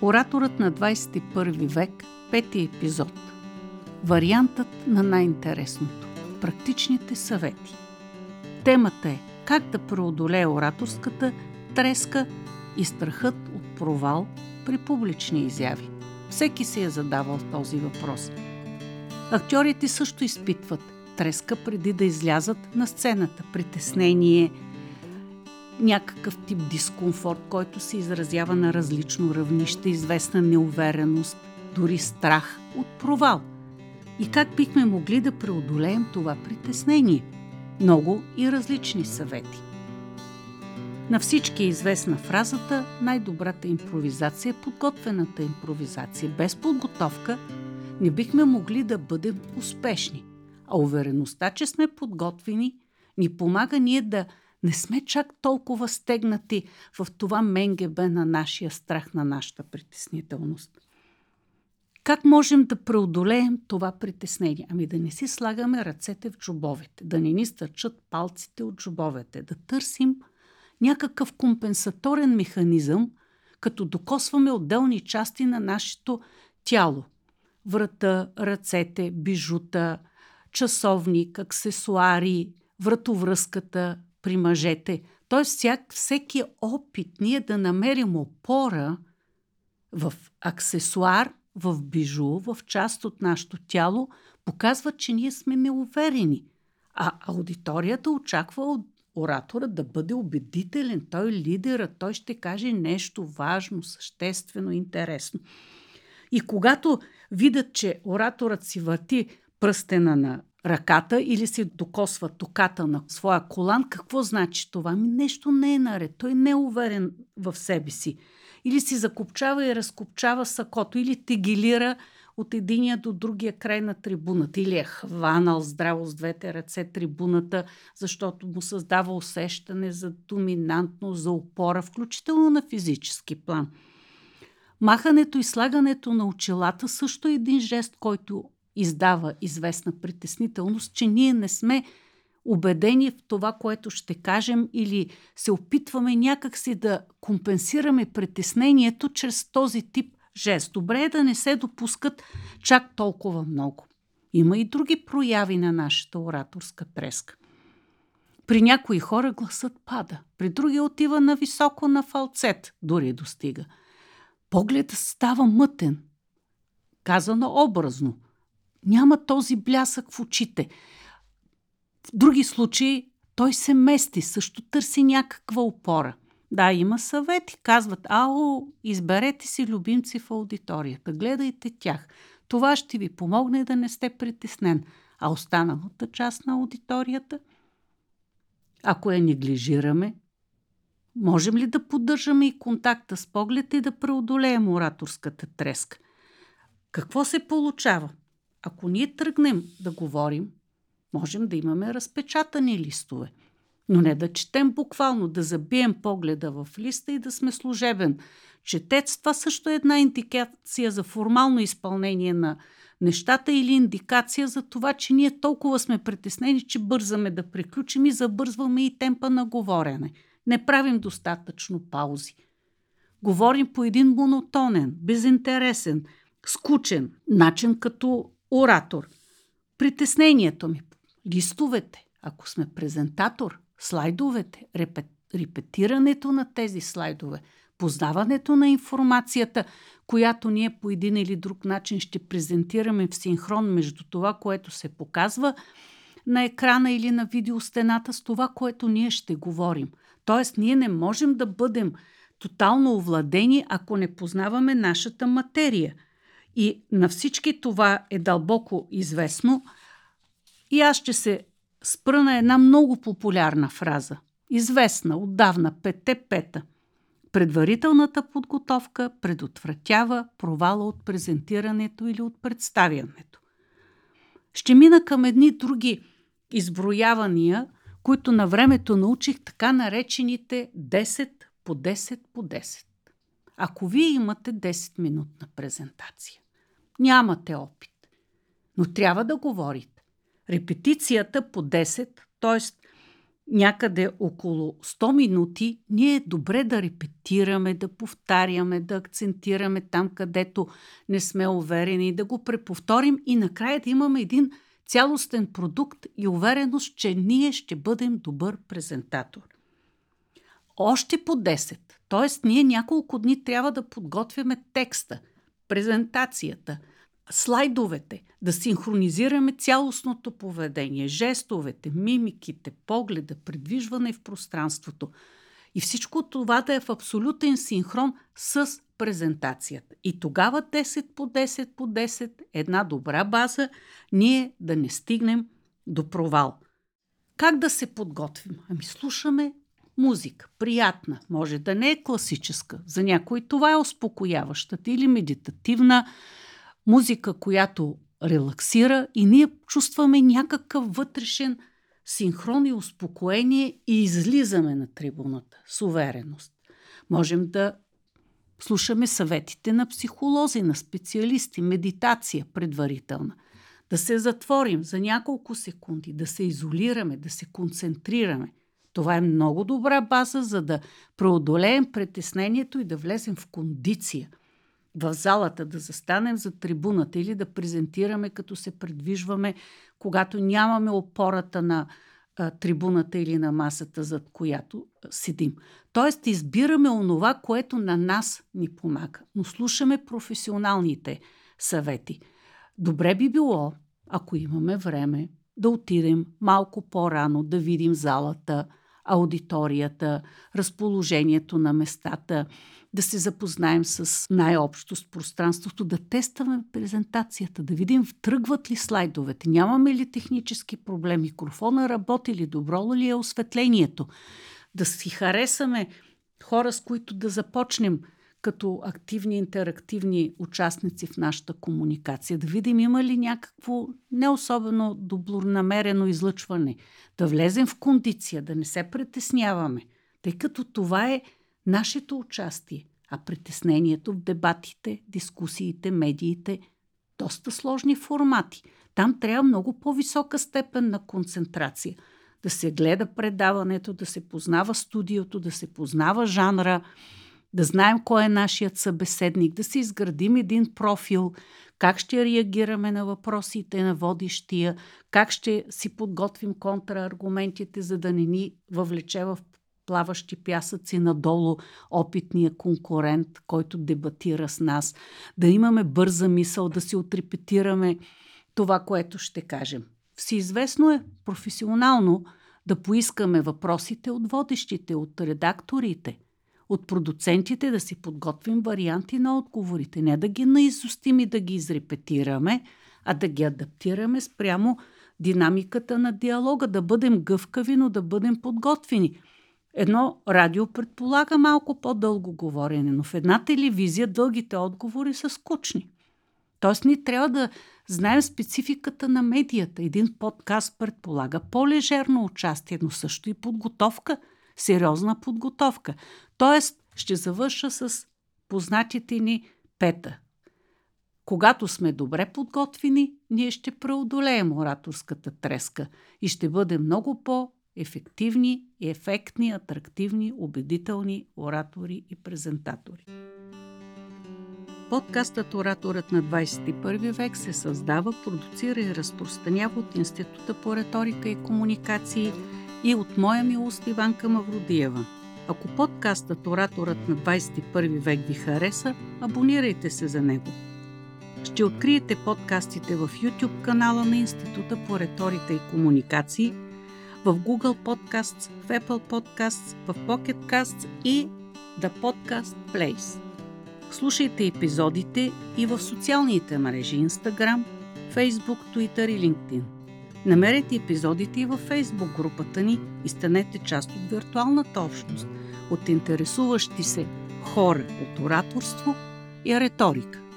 Ораторът на 21 век, пети епизод. Вариантът на най-интересното. Практичните съвети. Темата е как да преодолее ораторската треска и страхът от провал при публични изяви. Всеки си е задавал този въпрос. Актьорите също изпитват треска преди да излязат на сцената. Притеснение, някакъв тип дискомфорт, който се изразява на различно равнище, известна неувереност, дори страх от провал. И как бихме могли да преодолеем това притеснение? Много и различни съвети. На всички е известна фразата най-добрата импровизация е подготвената импровизация. Без подготовка не бихме могли да бъдем успешни. А увереността, че сме подготвени, ни помага ние да не сме чак толкова стегнати в това менгебе на нашия страх, на нашата притеснителност. Как можем да преодолеем това притеснение? Ами да не си слагаме ръцете в джобовете, да не ни стърчат палците от джобовете, да търсим някакъв компенсаторен механизъм, като докосваме отделни части на нашето тяло. Врата, ръцете, бижута, часовник, аксесуари, вратовръзката при мъжете. Т.е. всяк, всеки опит ние да намерим опора в аксесуар, в бижу, в част от нашето тяло, показва, че ние сме неуверени. А аудиторията очаква от оратора да бъде убедителен. Той е лидера, той ще каже нещо важно, съществено, интересно. И когато видят, че ораторът си върти пръстена на ръката или си докосва токата на своя колан, какво значи това? Нещо не е наред. Той не е уверен в себе си. Или си закопчава и разкопчава сакото, или тегилира от единия до другия край на трибуната, или е хванал здраво с двете ръце трибуната, защото му създава усещане за доминантност, за опора, включително на физически план. Махането и слагането на очилата също е един жест, който издава известна притеснителност, че ние не сме убедени в това, което ще кажем или се опитваме някакси да компенсираме притеснението чрез този тип жест. Добре е да не се допускат чак толкова много. Има и други прояви на нашата ораторска треска. При някои хора гласът пада, при други отива на високо на фалцет, дори достига. Погледът става мътен, казано образно – няма този блясък в очите. В други случаи той се мести, също търси някаква опора. Да, има съвети. Казват, ао, изберете си любимци в аудиторията, гледайте тях. Това ще ви помогне да не сте притеснен. А останалата част на аудиторията? Ако я неглижираме, можем ли да поддържаме и контакта с поглед и да преодолеем ораторската треска? Какво се получава? Ако ние тръгнем да говорим, можем да имаме разпечатани листове. Но не да четем буквално, да забием погледа в листа и да сме служебен четец. Това също е една индикация за формално изпълнение на нещата или индикация за това, че ние толкова сме притеснени, че бързаме да приключим и забързваме и темпа на говорене. Не правим достатъчно паузи. Говорим по един монотонен, безинтересен, скучен начин, като оратор. Притеснението ми. Листовете, ако сме презентатор, слайдовете, репет, репетирането на тези слайдове, познаването на информацията, която ние по един или друг начин ще презентираме в синхрон между това, което се показва на екрана или на видеостената с това, което ние ще говорим. Тоест, ние не можем да бъдем тотално овладени, ако не познаваме нашата материя – и на всички това е дълбоко известно. И аз ще се спра на една много популярна фраза. Известна отдавна, пете пета. Предварителната подготовка предотвратява провала от презентирането или от представянето. Ще мина към едни други изброявания, които на времето научих така наречените 10 по 10 по 10. Ако вие имате 10-минутна презентация, нямате опит, но трябва да говорите. Репетицията по 10, т.е. някъде около 100 минути, ние е добре да репетираме, да повтаряме, да акцентираме там, където не сме уверени, да го преповторим и накрая да имаме един цялостен продукт и увереност, че ние ще бъдем добър презентатор. Още по 10. Т.е. ние няколко дни трябва да подготвяме текста, презентацията, слайдовете, да синхронизираме цялостното поведение, жестовете, мимиките, погледа, предвижване в пространството. И всичко това да е в абсолютен синхрон с презентацията. И тогава 10 по 10 по 10, една добра база, ние да не стигнем до провал. Как да се подготвим? Ами слушаме музика, приятна, може да не е класическа. За някой това е успокояващата или медитативна музика, която релаксира и ние чувстваме някакъв вътрешен синхрон и успокоение и излизаме на трибуната с увереност. Можем да слушаме съветите на психолози, на специалисти, медитация предварителна. Да се затворим за няколко секунди, да се изолираме, да се концентрираме. Това е много добра база, за да преодолеем притеснението и да влезем в кондиция в залата, да застанем за трибуната или да презентираме, като се предвижваме, когато нямаме опората на а, трибуната или на масата, зад която седим. Тоест, избираме онова, което на нас ни помага, но слушаме професионалните съвети. Добре би било, ако имаме време, да отидем малко по-рано, да видим залата, аудиторията, разположението на местата, да се запознаем с най-общо с пространството, да тестваме презентацията, да видим втръгват ли слайдовете, нямаме ли технически проблем, микрофона работи ли, добро ли е осветлението, да си харесаме хора, с които да започнем като активни, интерактивни участници в нашата комуникация, да видим има ли някакво не особено добронамерено излъчване, да влезем в кондиция, да не се притесняваме, тъй като това е нашето участие, а притеснението в дебатите, дискусиите, медиите, доста сложни формати. Там трябва много по-висока степен на концентрация. Да се гледа предаването, да се познава студиото, да се познава жанра, да знаем кой е нашият събеседник, да си изградим един профил, как ще реагираме на въпросите на водещия, как ще си подготвим контрааргументите, за да не ни въвлече в плаващи пясъци надолу опитния конкурент, който дебатира с нас, да имаме бърза мисъл, да си отрепетираме това, което ще кажем. Всеизвестно е професионално да поискаме въпросите от водещите, от редакторите, от продуцентите, да си подготвим варианти на отговорите. Не да ги наизустим и да ги изрепетираме, а да ги адаптираме спрямо динамиката на диалога, да бъдем гъвкави, но да бъдем подготвени – Едно радио предполага малко по-дълго говорене, но в една телевизия дългите отговори са скучни. Тоест ние трябва да знаем спецификата на медията. Един подкаст предполага по-лежерно участие, но също и подготовка, сериозна подготовка. Тоест ще завърша с познатите ни пета. Когато сме добре подготвени, ние ще преодолеем ораторската треска и ще бъдем много по- ефективни и ефектни, атрактивни, убедителни оратори и презентатори. Подкастът Ораторът на 21 век се създава, продуцира и разпространява от Института по риторика и комуникации и от моя милост Иванка Мавродиева. Ако подкастът Ораторът на 21 век ви хареса, абонирайте се за него. Ще откриете подкастите в YouTube канала на Института по риторика и комуникации – в Google Podcasts, в Apple Podcasts, в Pocket Casts и The Podcast Place. Слушайте епизодите и в социалните мрежи Instagram, Facebook, Twitter и LinkedIn. Намерете епизодите и във Facebook групата ни и станете част от виртуалната общност от интересуващи се хора от ораторство и риторика.